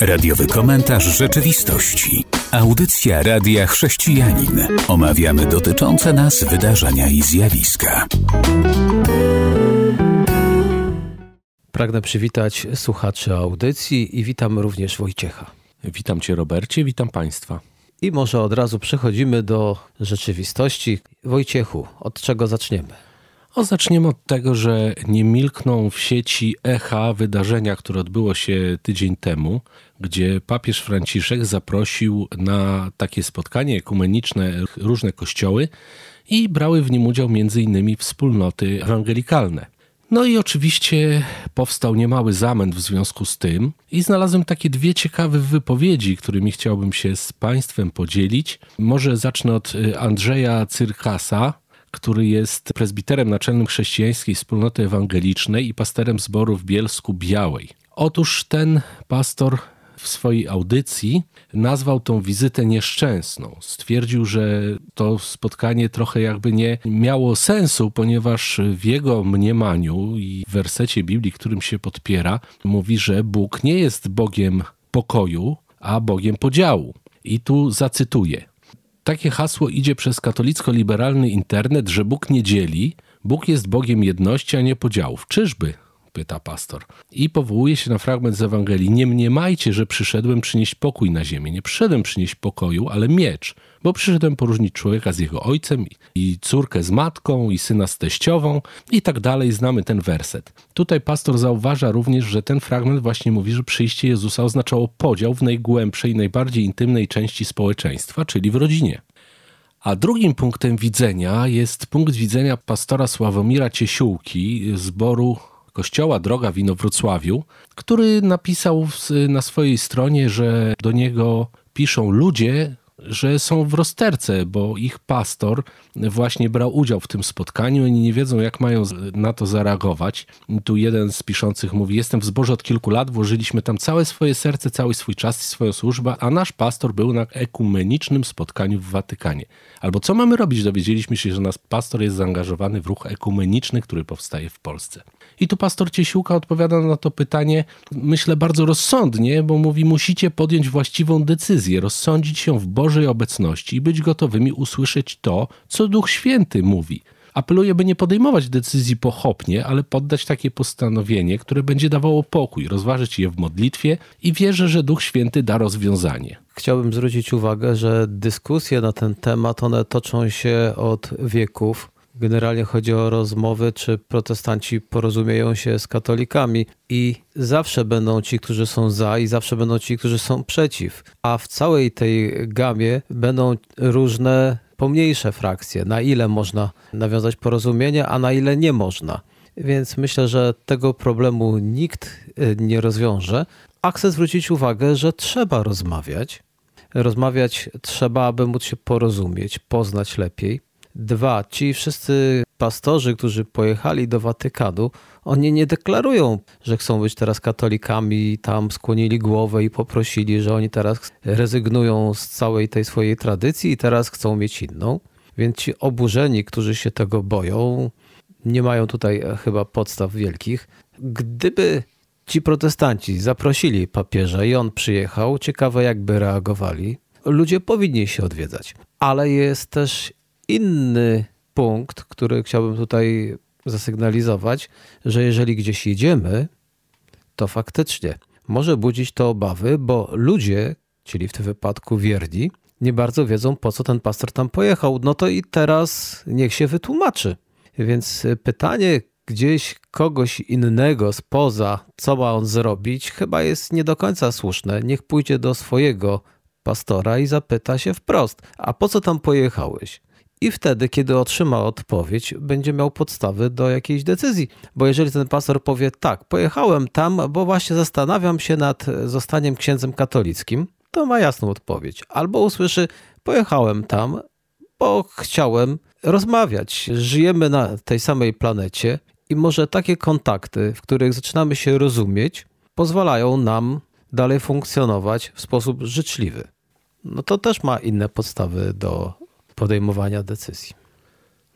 Radiowy komentarz rzeczywistości. Audycja Radia Chrześcijanin. Omawiamy dotyczące nas wydarzenia i zjawiska. Pragnę przywitać słuchaczy audycji i witam również Wojciecha. Witam Cię, Robercie, witam Państwa. I może od razu przechodzimy do rzeczywistości. Wojciechu, od czego zaczniemy? O, zaczniemy od tego, że nie milkną w sieci echa wydarzenia, które odbyło się tydzień temu, gdzie papież Franciszek zaprosił na takie spotkanie ekumeniczne różne kościoły i brały w nim udział m.in. wspólnoty ewangelikalne. No i oczywiście powstał niemały zamęt w związku z tym i znalazłem takie dwie ciekawe wypowiedzi, którymi chciałbym się z Państwem podzielić. Może zacznę od y, Andrzeja Cyrkasa, który jest prezbiterem naczelnym chrześcijańskiej wspólnoty ewangelicznej i pasterem zboru w Bielsku Białej. Otóż ten pastor w swojej audycji nazwał tą wizytę nieszczęsną. Stwierdził, że to spotkanie trochę jakby nie miało sensu, ponieważ w jego mniemaniu i w wersecie Biblii, którym się podpiera, mówi, że Bóg nie jest Bogiem pokoju, a Bogiem podziału. I tu zacytuję. Takie hasło idzie przez katolicko-liberalny internet, że Bóg nie dzieli, Bóg jest Bogiem jedności, a nie podziałów. Czyżby? Pyta pastor. I powołuje się na fragment z Ewangelii. Nie mniemajcie, że przyszedłem przynieść pokój na ziemię. Nie przyszedłem przynieść pokoju, ale miecz. Bo przyszedłem poróżnić człowieka z jego ojcem i córkę z matką i syna z teściową i tak dalej. Znamy ten werset. Tutaj pastor zauważa również, że ten fragment właśnie mówi, że przyjście Jezusa oznaczało podział w najgłębszej, najbardziej intymnej części społeczeństwa, czyli w rodzinie. A drugim punktem widzenia jest punkt widzenia pastora Sławomira Ciesiółki, zboru kościoła Droga Wino Wrocławiu, który napisał na swojej stronie, że do niego piszą ludzie, że są w rozterce, bo ich pastor właśnie brał udział w tym spotkaniu. Oni nie wiedzą, jak mają na to zareagować. Tu jeden z piszących mówi: Jestem w zborze od kilku lat, włożyliśmy tam całe swoje serce, cały swój czas i swoją służbę, a nasz pastor był na ekumenicznym spotkaniu w Watykanie. Albo co mamy robić? Dowiedzieliśmy się, że nasz pastor jest zaangażowany w ruch ekumeniczny, który powstaje w Polsce. I tu pastor Ciesiłka odpowiada na to pytanie, myślę, bardzo rozsądnie, bo mówi: Musicie podjąć właściwą decyzję, rozsądzić się w Bożej obecności i być gotowymi usłyszeć to, co Duch Święty mówi. Apeluję, by nie podejmować decyzji pochopnie, ale poddać takie postanowienie, które będzie dawało pokój, rozważyć je w modlitwie i wierzę, że Duch Święty da rozwiązanie. Chciałbym zwrócić uwagę, że dyskusje na ten temat, one toczą się od wieków. Generalnie chodzi o rozmowy, czy protestanci porozumieją się z katolikami i zawsze będą ci, którzy są za i zawsze będą ci, którzy są przeciw. A w całej tej gamie będą różne pomniejsze frakcje, na ile można nawiązać porozumienie, a na ile nie można. Więc myślę, że tego problemu nikt y, nie rozwiąże. A chcę zwrócić uwagę, że trzeba rozmawiać. Rozmawiać trzeba, aby móc się porozumieć, poznać lepiej. Dwa, ci wszyscy pastorzy, którzy pojechali do Watykanu, oni nie deklarują, że chcą być teraz katolikami, tam skłonili głowę i poprosili, że oni teraz rezygnują z całej tej swojej tradycji i teraz chcą mieć inną. Więc ci oburzeni, którzy się tego boją, nie mają tutaj chyba podstaw wielkich. Gdyby ci protestanci zaprosili papieża i on przyjechał, ciekawe jakby reagowali. Ludzie powinni się odwiedzać. Ale jest też inny punkt, który chciałbym tutaj zasygnalizować, że jeżeli gdzieś jedziemy, to faktycznie może budzić to obawy, bo ludzie, czyli w tym wypadku wierni, nie bardzo wiedzą, po co ten pastor tam pojechał. No to i teraz niech się wytłumaczy. Więc pytanie gdzieś kogoś innego spoza, co ma on zrobić, chyba jest nie do końca słuszne. Niech pójdzie do swojego pastora i zapyta się wprost: A po co tam pojechałeś? I wtedy, kiedy otrzyma odpowiedź, będzie miał podstawy do jakiejś decyzji. Bo jeżeli ten pastor powie, tak, pojechałem tam, bo właśnie zastanawiam się nad zostaniem księdzem katolickim, to ma jasną odpowiedź. Albo usłyszy, pojechałem tam, bo chciałem rozmawiać. Żyjemy na tej samej planecie i może takie kontakty, w których zaczynamy się rozumieć, pozwalają nam dalej funkcjonować w sposób życzliwy. No to też ma inne podstawy do podejmowania decyzji.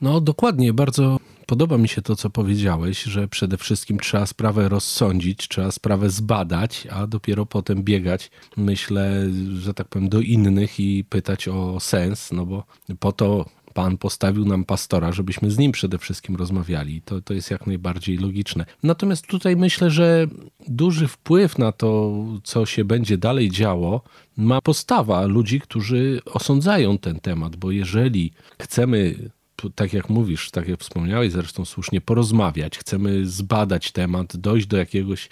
No dokładnie, bardzo Podoba mi się to, co powiedziałeś, że przede wszystkim trzeba sprawę rozsądzić, trzeba sprawę zbadać, a dopiero potem biegać, myślę, że tak powiem, do innych i pytać o sens, no bo po to Pan postawił nam pastora, żebyśmy z nim przede wszystkim rozmawiali. To, to jest jak najbardziej logiczne. Natomiast tutaj myślę, że duży wpływ na to, co się będzie dalej działo, ma postawa ludzi, którzy osądzają ten temat, bo jeżeli chcemy tak jak mówisz, tak jak wspomniałeś zresztą słusznie, porozmawiać, chcemy zbadać temat, dojść do jakiegoś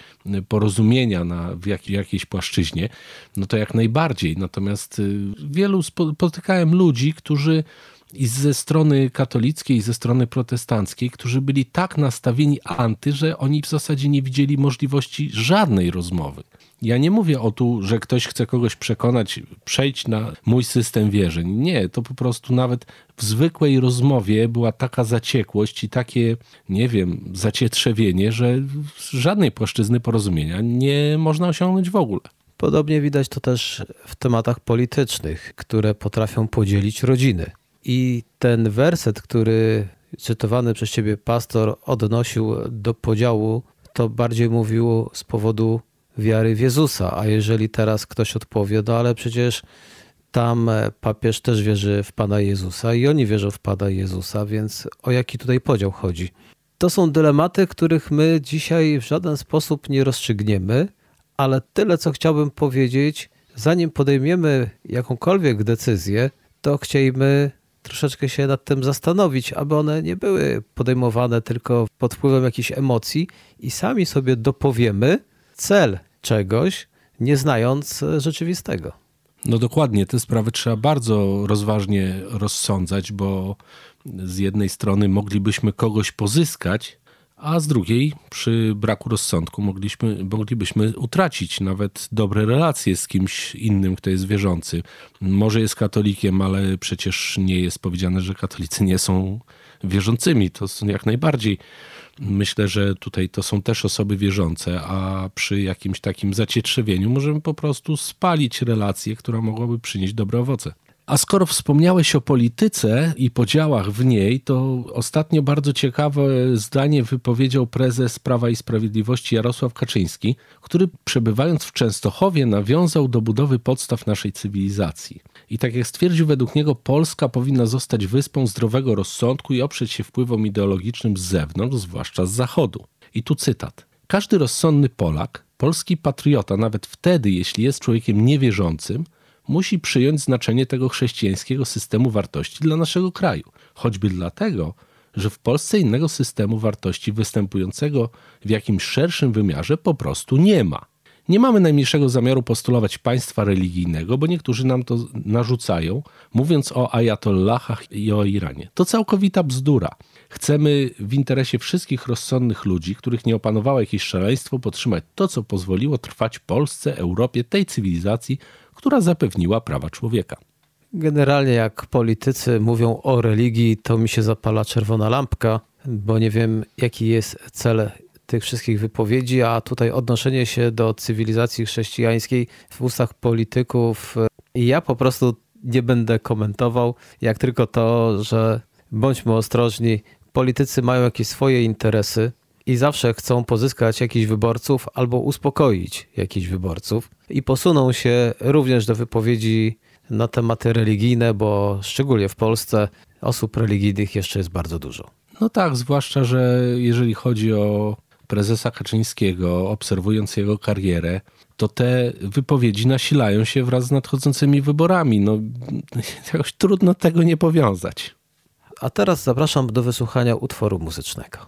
porozumienia na, w jak, jakiejś płaszczyźnie, no to jak najbardziej. Natomiast y, wielu spotykałem ludzi, którzy i ze strony katolickiej, i ze strony protestanckiej, którzy byli tak nastawieni anty, że oni w zasadzie nie widzieli możliwości żadnej rozmowy. Ja nie mówię o tu, że ktoś chce kogoś przekonać, przejść na mój system wierzeń. Nie, to po prostu nawet w zwykłej rozmowie była taka zaciekłość i takie, nie wiem, zacietrzewienie, że żadnej płaszczyzny porozumienia nie można osiągnąć w ogóle. Podobnie widać to też w tematach politycznych, które potrafią podzielić rodziny. I ten werset, który cytowany przez ciebie pastor odnosił do podziału, to bardziej mówił z powodu wiary w Jezusa. A jeżeli teraz ktoś odpowie, no ale przecież tam papież też wierzy w Pana Jezusa i oni wierzą w Pana Jezusa, więc o jaki tutaj podział chodzi? To są dylematy, których my dzisiaj w żaden sposób nie rozstrzygniemy, ale tyle, co chciałbym powiedzieć, zanim podejmiemy jakąkolwiek decyzję, to chcielibyśmy troszeczkę się nad tym zastanowić, aby one nie były podejmowane tylko pod wpływem jakichś emocji i sami sobie dopowiemy cel czegoś, nie znając rzeczywistego. No dokładnie, te sprawy trzeba bardzo rozważnie rozsądzać, bo z jednej strony moglibyśmy kogoś pozyskać, a z drugiej przy braku rozsądku mogliśmy, moglibyśmy utracić nawet dobre relacje z kimś innym, kto jest wierzący. Może jest katolikiem, ale przecież nie jest powiedziane, że katolicy nie są wierzącymi. To są jak najbardziej. Myślę, że tutaj to są też osoby wierzące, a przy jakimś takim zacietrzewieniu możemy po prostu spalić relację, która mogłaby przynieść dobre owoce. A skoro wspomniałeś o polityce i podziałach w niej, to ostatnio bardzo ciekawe zdanie wypowiedział prezes Prawa i Sprawiedliwości Jarosław Kaczyński, który przebywając w Częstochowie nawiązał do budowy podstaw naszej cywilizacji. I tak jak stwierdził, według niego Polska powinna zostać wyspą zdrowego rozsądku i oprzeć się wpływom ideologicznym z zewnątrz, zwłaszcza z zachodu. I tu cytat. Każdy rozsądny Polak, polski patriota, nawet wtedy, jeśli jest człowiekiem niewierzącym, musi przyjąć znaczenie tego chrześcijańskiego systemu wartości dla naszego kraju. Choćby dlatego, że w Polsce innego systemu wartości występującego w jakimś szerszym wymiarze po prostu nie ma. Nie mamy najmniejszego zamiaru postulować państwa religijnego, bo niektórzy nam to narzucają, mówiąc o ajatollahach i o Iranie. To całkowita bzdura. Chcemy w interesie wszystkich rozsądnych ludzi, których nie opanowało jakieś szaleństwo, podtrzymać to, co pozwoliło trwać Polsce, Europie, tej cywilizacji, która zapewniła prawa człowieka. Generalnie, jak politycy mówią o religii, to mi się zapala czerwona lampka, bo nie wiem, jaki jest cel tych wszystkich wypowiedzi, a tutaj odnoszenie się do cywilizacji chrześcijańskiej w ustach polityków. Ja po prostu nie będę komentował, jak tylko to, że bądźmy ostrożni, politycy mają jakieś swoje interesy i zawsze chcą pozyskać jakichś wyborców albo uspokoić jakichś wyborców i posuną się również do wypowiedzi na tematy religijne, bo szczególnie w Polsce osób religijnych jeszcze jest bardzo dużo. No tak, zwłaszcza, że jeżeli chodzi o prezesa Kaczyńskiego, obserwując jego karierę, to te wypowiedzi nasilają się wraz z nadchodzącymi wyborami. No, jakoś trudno tego nie powiązać. A teraz zapraszam do wysłuchania utworu muzycznego.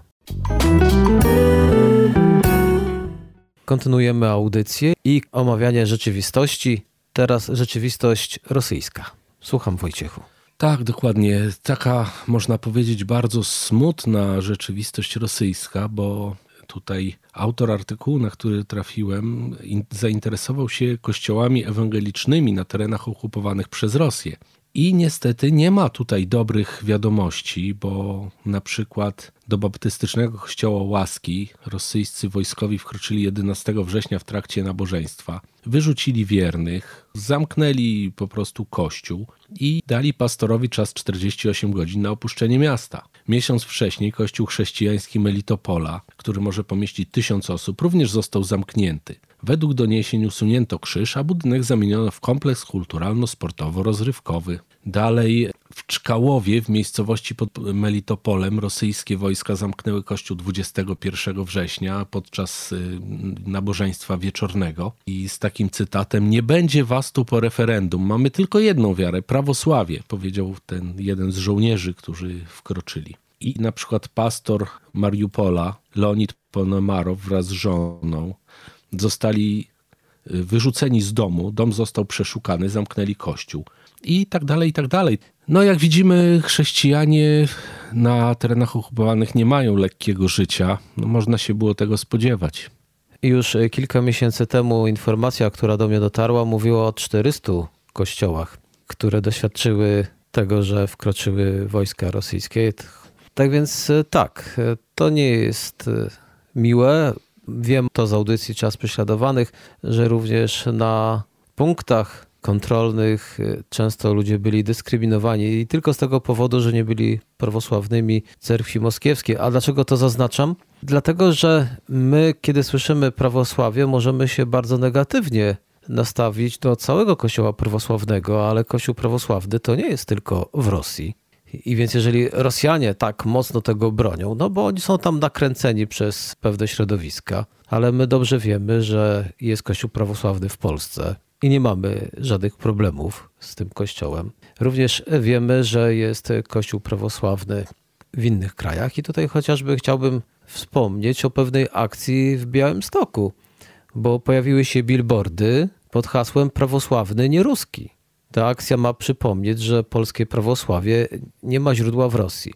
Kontynuujemy audycję i omawianie rzeczywistości. Teraz rzeczywistość rosyjska. Słucham Wojciechu. Tak, dokładnie. Taka, można powiedzieć, bardzo smutna rzeczywistość rosyjska, bo tutaj autor artykułu, na który trafiłem, zainteresował się kościołami ewangelicznymi na terenach okupowanych przez Rosję. I niestety nie ma tutaj dobrych wiadomości, bo na przykład do baptystycznego kościoła Łaski rosyjscy wojskowi wkroczyli 11 września w trakcie nabożeństwa. Wyrzucili wiernych, zamknęli po prostu kościół i dali pastorowi czas 48 godzin na opuszczenie miasta. Miesiąc wcześniej kościół chrześcijański Melitopola, który może pomieścić tysiąc osób, również został zamknięty. Według doniesień usunięto krzyż, a budynek zamieniono w kompleks kulturalno-sportowo-rozrywkowy. Dalej w Czkałowie, w miejscowości pod Melitopolem, rosyjskie wojska zamknęły kościół 21 września podczas y, nabożeństwa wieczornego. I z takim cytatem: Nie będzie was tu po referendum. Mamy tylko jedną wiarę prawosławie, powiedział ten jeden z żołnierzy, którzy wkroczyli. I na przykład pastor Mariupola, Leonid Ponomarow wraz z żoną zostali wyrzuceni z domu, dom został przeszukany, zamknęli kościół i tak dalej, i tak dalej. No jak widzimy, chrześcijanie na terenach okupowanych nie mają lekkiego życia. No, można się było tego spodziewać. Już y, kilka miesięcy temu informacja, która do mnie dotarła, mówiła o 400 kościołach, które doświadczyły tego, że wkroczyły wojska rosyjskie. Tak więc y, tak, to nie jest miłe. Wiem to z audycji Czas Prześladowanych, że również na punktach kontrolnych y, często ludzie byli dyskryminowani i tylko z tego powodu, że nie byli prawosławnymi cerkwi moskiewskiej. A dlaczego to zaznaczam? Dlatego, że my, kiedy słyszymy prawosławie, możemy się bardzo negatywnie nastawić do całego kościoła prawosławnego, ale kościół prawosławny to nie jest tylko w Rosji. I więc jeżeli Rosjanie tak mocno tego bronią, no bo oni są tam nakręceni przez pewne środowiska, ale my dobrze wiemy, że jest Kościół prawosławny w Polsce i nie mamy żadnych problemów z tym kościołem. Również wiemy, że jest Kościół prawosławny w innych krajach i tutaj chociażby chciałbym wspomnieć o pewnej akcji w Białymstoku, bo pojawiły się billboardy pod hasłem prawosławny nie ruski. Ta akcja ma przypomnieć, że polskie prawosławie nie ma źródła w Rosji.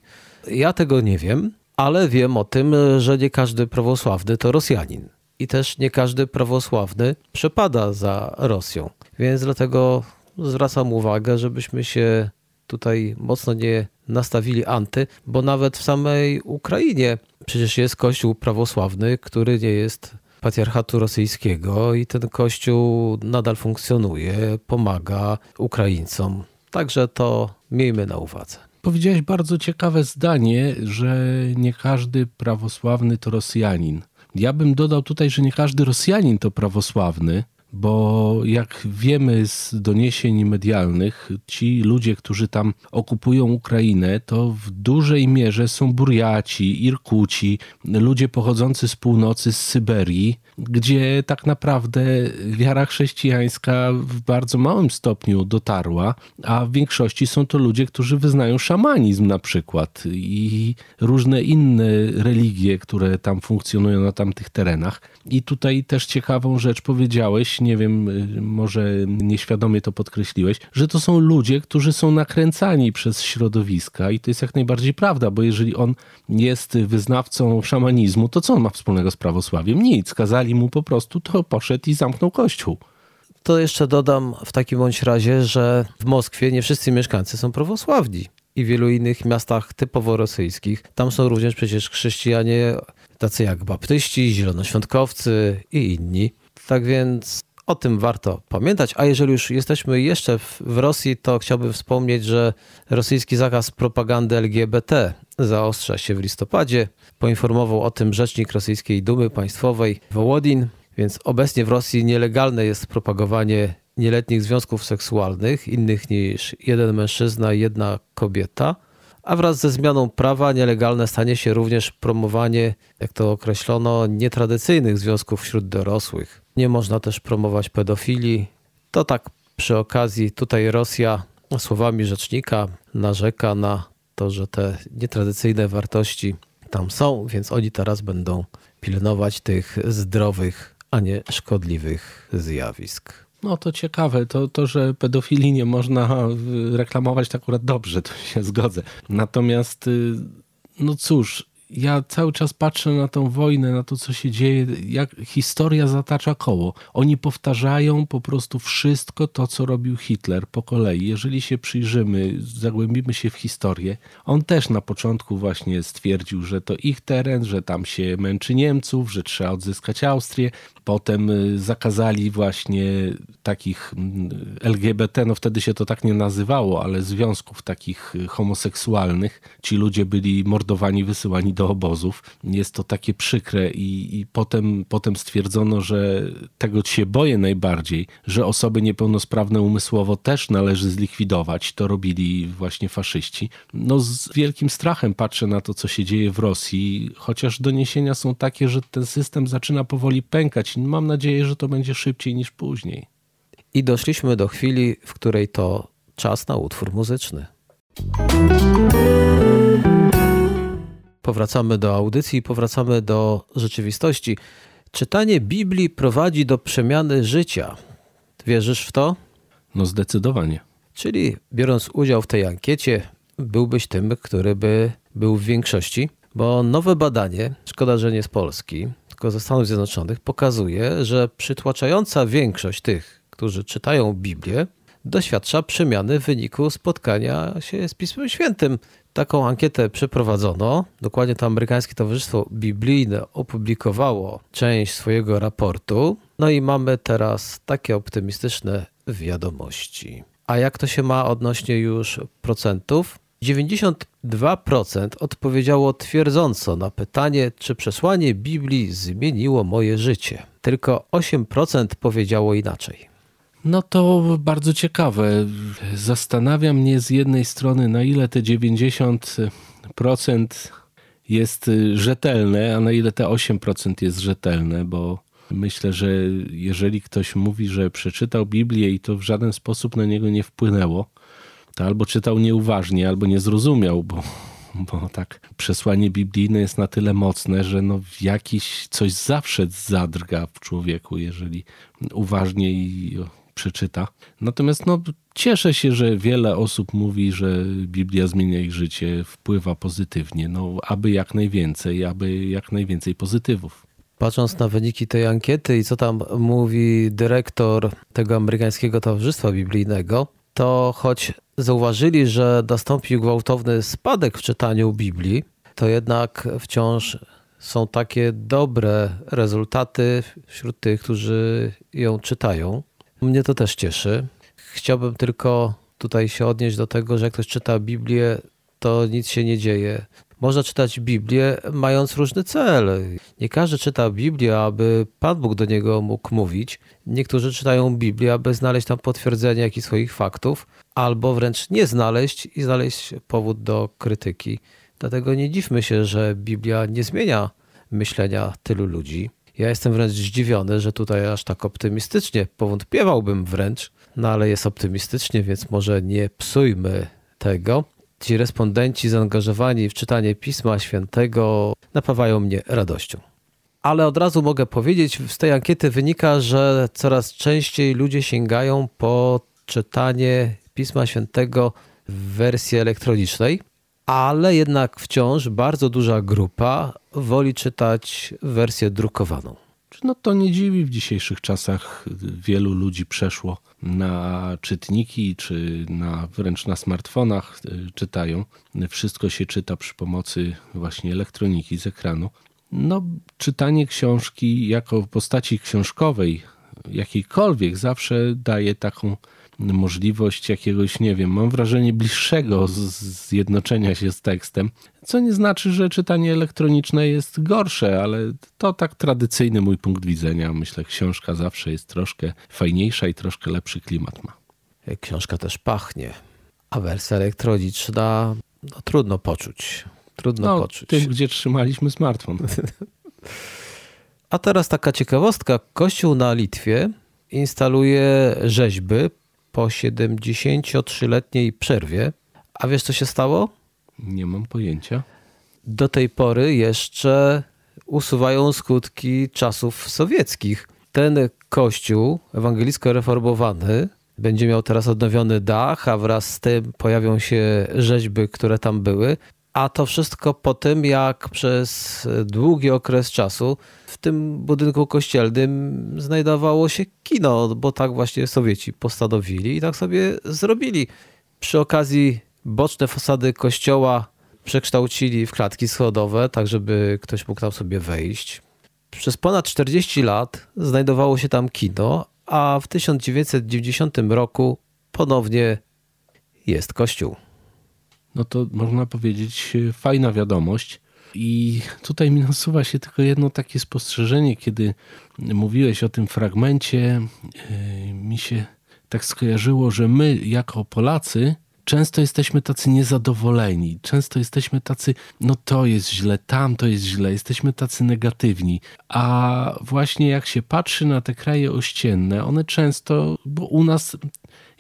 Ja tego nie wiem, ale wiem o tym, że nie każdy prawosławny to Rosjanin. I też nie każdy prawosławny przepada za Rosją. Więc dlatego zwracam uwagę, żebyśmy się tutaj mocno nie nastawili anty, bo nawet w samej Ukrainie przecież jest kościół prawosławny, który nie jest patriarchatu rosyjskiego i ten kościół nadal funkcjonuje, pomaga Ukraińcom. Także to miejmy na uwadze. Powiedziałeś bardzo ciekawe zdanie, że nie każdy prawosławny to Rosjanin. Ja bym dodał tutaj, że nie każdy Rosjanin to prawosławny, bo jak wiemy z doniesień medialnych, ci ludzie, którzy tam okupują Ukrainę, to w dużej mierze są Burjaci, Irkuci, ludzie pochodzący z północy, z Syberii, gdzie tak naprawdę wiara chrześcijańska w bardzo małym stopniu dotarła, a w większości są to ludzie, którzy wyznają szamanizm na przykład i różne inne religie, które tam funkcjonują na tamtych terenach. I tutaj też ciekawą rzecz powiedziałeś, nie wiem, może nieświadomie to podkreśliłeś, że to są ludzie, którzy są nakręcani przez środowiska i to jest jak najbardziej prawda, bo jeżeli on jest wyznawcą szamanizmu, to co on ma wspólnego z prawosławiem? Nic. Kazali mu po prostu, to poszedł i zamknął kościół. To jeszcze dodam w takim bądź razie, że w Moskwie nie wszyscy mieszkańcy są prawosławni i w wielu innych miastach typowo rosyjskich. Tam są również przecież chrześcijanie tacy jak baptyści, zielonoświątkowcy i inni. Tak więc o tym warto pamiętać. A jeżeli już jesteśmy jeszcze w, w Rosji, to chciałbym wspomnieć, że rosyjski zakaz propagandy LGBT zaostrza się w listopadzie. Poinformował o tym rzecznik rosyjskiej Dumy Państwowej Wołodin. Więc obecnie w Rosji nielegalne jest propagowanie nieletnich związków seksualnych, innych niż jeden mężczyzna i jedna kobieta a wraz ze zmianą prawa nielegalne stanie się również promowanie, jak to określono, nietradycyjnych związków wśród dorosłych. Nie można też promować pedofilii. To tak przy okazji tutaj Rosja słowami rzecznika narzeka na to, że te nietradycyjne wartości tam są, więc oni teraz będą pilnować tych zdrowych, a nie szkodliwych zjawisk. No to ciekawe, to, to, że pedofilii nie można reklamować, to akurat dobrze, to się zgodzę. Natomiast, y, no cóż, ja cały czas patrzę na tą wojnę, na to, co się dzieje, jak historia zatacza koło. Oni powtarzają po prostu wszystko to, co robił Hitler po kolei. Jeżeli się przyjrzymy, zagłębimy się w historię, on też na początku właśnie stwierdził, że to ich teren, że tam się męczy Niemców, że trzeba odzyskać Austrię. Potem y, zakazali właśnie takich mm, LGBT, no wtedy się to tak nie nazywało, ale związków takich y, homoseksualnych. Ci ludzie byli mordowani, wysyłani do obozów. Jest to takie przykre i, i potem, potem stwierdzono, że tego się boję najbardziej, że osoby niepełnosprawne umysłowo też należy zlikwidować. To robili właśnie faszyści. No z wielkim strachem patrzę na to, co się dzieje w Rosji, chociaż doniesienia są takie, że ten system zaczyna powoli pękać mam nadzieję, że to będzie szybciej niż później. I doszliśmy do chwili, w której to czas na utwór muzyczny. Powracamy do audycji, powracamy do rzeczywistości. Czytanie Biblii prowadzi do przemiany życia. Wierzysz w to? No zdecydowanie. Czyli biorąc udział w tej ankiecie, byłbyś tym, który by był w większości? Bo nowe badanie, szkoda, że nie z Polski, tylko ze Stanów Zjednoczonych, pokazuje, że przytłaczająca większość tych, którzy czytają Biblię, doświadcza przemiany w wyniku spotkania się z Pismem Świętym. Taką ankietę przeprowadzono. Dokładnie to amerykańskie Towarzystwo Biblijne opublikowało część swojego raportu. No i mamy teraz takie optymistyczne wiadomości. A jak to się ma odnośnie już procentów? 92% odpowiedziało twierdząco na pytanie, czy przesłanie Biblii zmieniło moje życie. Tylko 8% powiedziało inaczej. No to bardzo ciekawe. Zastanawia mnie z jednej strony, na ile te 90% jest rzetelne, a na ile te 8% jest rzetelne, bo myślę, że jeżeli ktoś mówi, że przeczytał Biblię i to w żaden sposób na niego nie wpłynęło, to albo czytał nieuważnie, albo nie zrozumiał, bo, bo tak przesłanie biblijne jest na tyle mocne, że no jakiś coś zawsze zadrga w człowieku, jeżeli uważnie i przeczyta. Natomiast no, cieszę się, że wiele osób mówi, że Biblia zmienia ich życie, wpływa pozytywnie. No, aby jak najwięcej, aby jak najwięcej pozytywów. Patrząc na wyniki tej ankiety i co tam mówi dyrektor tego amerykańskiego Towarzystwa Biblijnego, to choć zauważyli, że nastąpił gwałtowny spadek w czytaniu Biblii, to jednak wciąż są takie dobre rezultaty wśród tych, którzy ją czytają. Mnie to też cieszy. Chciałbym tylko tutaj się odnieść do tego, że jak ktoś czyta Biblię, to nic się nie dzieje. Można czytać Biblię mając różny cel. Nie każdy czyta Biblię, aby Pan Bóg do niego mógł mówić. Niektórzy czytają Biblię, aby znaleźć tam potwierdzenie jakichś swoich faktów, albo wręcz nie znaleźć i znaleźć powód do krytyki. Dlatego nie dziwmy się, że Biblia nie zmienia myślenia tylu ludzi. Ja jestem wręcz zdziwiony, że tutaj aż tak optymistycznie powątpiewałbym wręcz, no ale jest optymistycznie, więc może nie psujmy tego. Ci respondenci zaangażowani w czytanie Pisma Świętego napawają mnie radością. Ale od razu mogę powiedzieć, z tej ankiety wynika, że coraz częściej ludzie sięgają po czytanie Pisma Świętego w wersji elektronicznej, ale jednak wciąż bardzo duża grupa woli czytać wersję drukowaną. No to nie dziwi, w dzisiejszych czasach wielu ludzi przeszło na czytniki, czy na, wręcz na smartfonach e, czytają. Wszystko się czyta przy pomocy właśnie elektroniki z ekranu. No, czytanie książki jako postaci książkowej, jakiejkolwiek, zawsze daje taką możliwość jakiegoś, nie wiem, mam wrażenie bliższego zjednoczenia się z tekstem, co nie znaczy, że czytanie elektroniczne jest gorsze, ale to tak tradycyjny mój punkt widzenia. Myślę, książka zawsze jest troszkę fajniejsza i troszkę lepszy klimat ma. Książka też pachnie, a wersja elektroniczna no, trudno poczuć. Trudno no, poczuć. Tym, gdzie trzymaliśmy smartfon. A teraz taka ciekawostka. Kościół na Litwie instaluje rzeźby po 73-letniej przerwie. A wiesz, co się stało? Nie mam pojęcia. Do tej pory jeszcze usuwają skutki czasów sowieckich. Ten kościół ewangelicko-reformowany będzie miał teraz odnowiony dach, a wraz z tym pojawią się rzeźby, które tam były, A to wszystko po tym, jak przez długi okres czasu w tym budynku kościelnym znajdowało się kino, bo tak właśnie Sowieci postanowili i tak sobie zrobili. Przy okazji boczne fasady kościoła przekształcili w klatki schodowe, tak żeby ktoś mógł tam sobie wejść. Przez ponad 40 lat znajdowało się tam kino, a w 1990 roku ponownie jest kościół. No to można powiedzieć fajna wiadomość. I tutaj mi nasuwa się tylko jedno takie spostrzeżenie, kiedy mówiłeś o tym fragmencie, yy, mi się tak skojarzyło, że my jako Polacy często jesteśmy tacy niezadowoleni, często jesteśmy tacy, no to jest źle, tam to jest źle, jesteśmy tacy negatywni. A właśnie jak się patrzy na te kraje ościenne, one często, bo u nas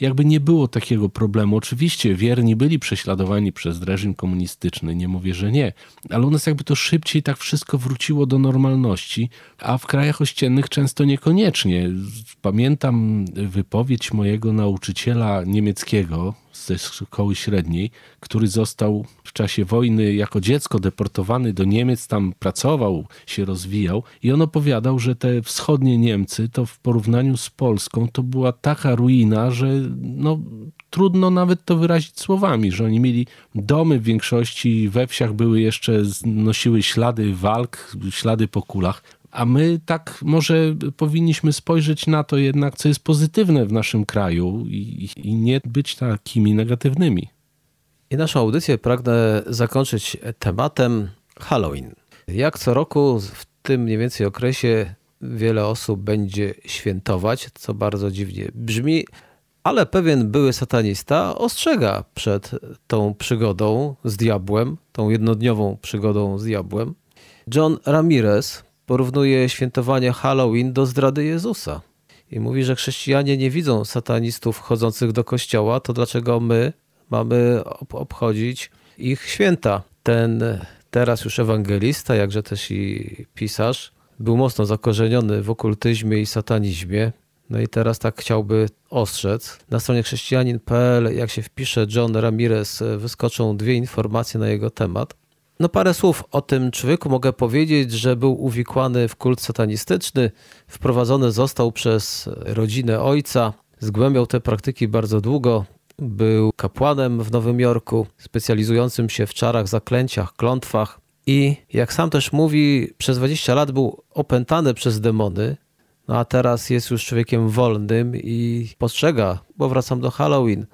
jakby nie było takiego problemu. Oczywiście wierni byli prześladowani przez reżim komunistyczny, nie mówię, że nie, ale u nas jakby to szybciej tak wszystko wróciło do normalności, a w krajach ościennych często niekoniecznie. Pamiętam wypowiedź mojego nauczyciela niemieckiego ze szkoły średniej, który został w czasie wojny jako dziecko deportowany do Niemiec, tam pracował, się rozwijał i on opowiadał, że te wschodnie Niemcy to w porównaniu z Polską to była taka ruina, że no, trudno nawet to wyrazić słowami, że oni mieli domy w większości we wsiach były jeszcze, nosiły ślady walk, ślady po kulach. A my tak może powinniśmy spojrzeć na to jednak, co jest pozytywne w naszym kraju i, i nie być takimi negatywnymi. I naszą audycję pragnę zakończyć tematem Halloween. Jak co roku w tym mniej więcej okresie wiele osób będzie świętować, co bardzo dziwnie brzmi, ale pewien były satanista ostrzega przed tą przygodą z diabłem, tą jednodniową przygodą z diabłem. John Ramirez porównuje świętowanie Halloween do zdrady Jezusa i mówi, że chrześcijanie nie widzą satanistów chodzących do kościoła, to dlaczego my mamy obchodzić ich święta? Ten teraz już ewangelista, jakże też i pisarz, był mocno zakorzeniony w okultyzmie i satanizmie. No i teraz tak chciałby ostrzec. Na stronie chrześcijanin.pl, jak się wpisze John Ramirez, wyskoczą dwie informacje na jego temat. No parę słów o tym człowieku. Mogę powiedzieć, że był uwikłany w kult satanistyczny, wprowadzony został przez rodzinę ojca, zgłębiał te praktyki bardzo długo, był kapłanem w Nowym Jorku, specjalizującym się w czarach, zaklęciach, klątwach. I jak sam też mówi, przez 20 lat był opętany przez demony, no a teraz jest już człowiekiem wolnym i postrzega, bo wracam do Halloween,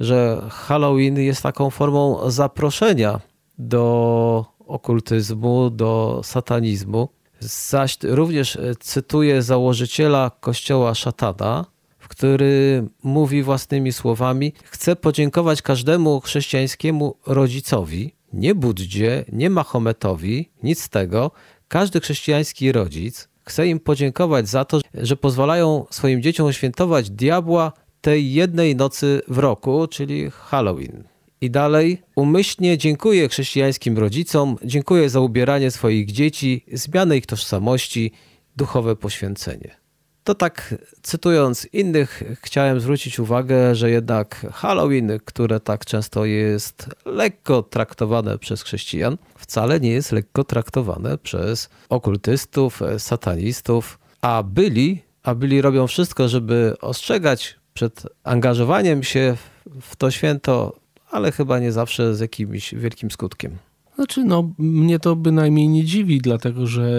że Halloween jest taką formą zaproszenia do okultyzmu, do satanizmu. Zaś również cytuję założyciela kościoła szatana, który mówi własnymi słowami: Chcę podziękować każdemu chrześcijańskiemu rodzicowi, nie Buddzie, nie Mahometowi, nic z tego. Każdy chrześcijański rodzic chce im podziękować za to, że pozwalają swoim dzieciom świętować diabła tej jednej nocy w roku, czyli Halloween. I dalej, umyślnie dziękuję chrześcijańskim rodzicom, dziękuję za ubieranie swoich dzieci, zmianę ich tożsamości, duchowe poświęcenie. To tak cytując innych, chciałem zwrócić uwagę, że jednak Halloween, które tak często jest lekko traktowane przez chrześcijan, wcale nie jest lekko traktowane przez okultystów, satanistów, a byli, a byli robią wszystko, żeby ostrzegać przed angażowaniem się w to święto, ale chyba nie zawsze z jakimś wielkim skutkiem. Znaczy, no, mnie to bynajmniej nie dziwi, dlatego że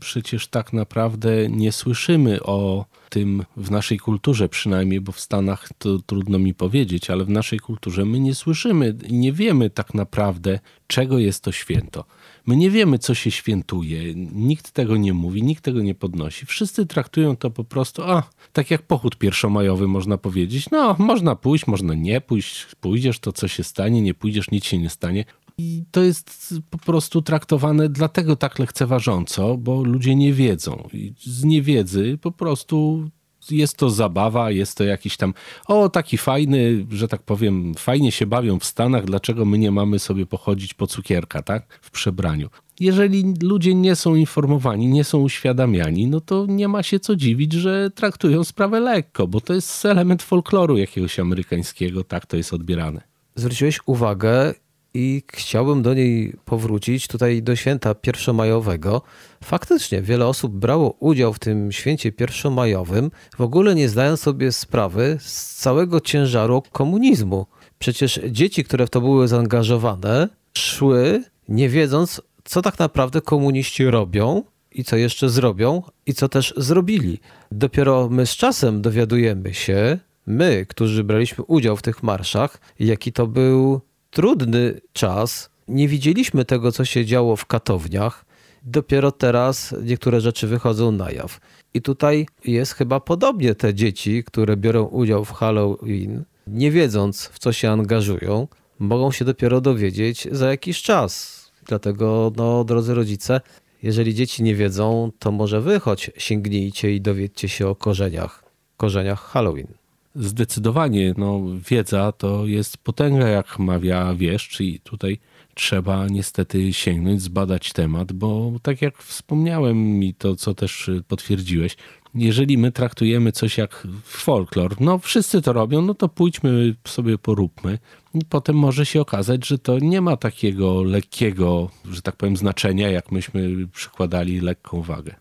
przecież tak naprawdę nie słyszymy o tym w naszej kulturze, przynajmniej, bo w Stanach to trudno mi powiedzieć, ale w naszej kulturze my nie słyszymy i nie wiemy tak naprawdę, czego jest to święto. My nie wiemy, co się świętuje, nikt tego nie mówi, nikt tego nie podnosi. Wszyscy traktują to po prostu, a tak jak pochód pierwszomajowy, można powiedzieć. No, można pójść, można nie pójść. Pójdziesz, to co się stanie, nie pójdziesz, nic się nie stanie. I to jest po prostu traktowane dlatego tak lekceważąco, bo ludzie nie wiedzą. I z niewiedzy po prostu jest to zabawa, jest to jakiś tam, o taki fajny, że tak powiem, fajnie się bawią w Stanach, dlaczego my nie mamy sobie pochodzić po cukierka, tak? W przebraniu. Jeżeli ludzie nie są informowani, nie są uświadamiani, no to nie ma się co dziwić, że traktują sprawę lekko, bo to jest element folkloru jakiegoś amerykańskiego, tak to jest odbierane. Zwróciłeś uwagę, i chciałbym do niej powrócić tutaj do święta pierwszomajowego. Faktycznie wiele osób brało udział w tym święcie pierwszomajowym, w ogóle nie zdając sobie sprawy z całego ciężaru komunizmu. Przecież dzieci, które w to były zaangażowane, szły nie wiedząc, co tak naprawdę komuniści robią i co jeszcze zrobią i co też zrobili. Dopiero my z czasem dowiadujemy się, my, którzy braliśmy udział w tych marszach, jaki to był trudny czas. Nie widzieliśmy tego, co się działo w katowniach. Dopiero teraz niektóre rzeczy wychodzą na jaw. I tutaj jest chyba podobnie te dzieci, które biorą udział w Halloween, nie wiedząc w co się angażują, mogą się dopiero dowiedzieć za jakiś czas. Dlatego, no, drodzy rodzice, jeżeli dzieci nie wiedzą, to może wy choć sięgnijcie i dowiedzcie się o korzeniach, korzeniach Halloween. Zdecydowanie, no, wiedza to jest potęga, jak mawia wieszcz, i tutaj trzeba niestety sięgnąć, zbadać temat, bo tak jak wspomniałem i to, co też potwierdziłeś, jeżeli my traktujemy coś jak folklor, no wszyscy to robią, no to pójdźmy sobie poróbmy. I potem może się okazać, że to nie ma takiego lekkiego, że tak powiem, znaczenia, jak myśmy przykładali lekką wagę.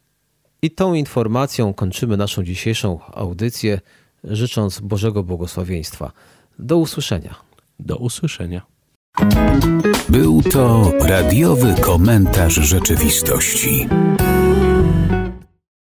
I tą informacją kończymy naszą dzisiejszą audycję, życząc Bożego Błogosławieństwa. Do usłyszenia. Do usłyszenia. Był to radiowy komentarz rzeczywistości.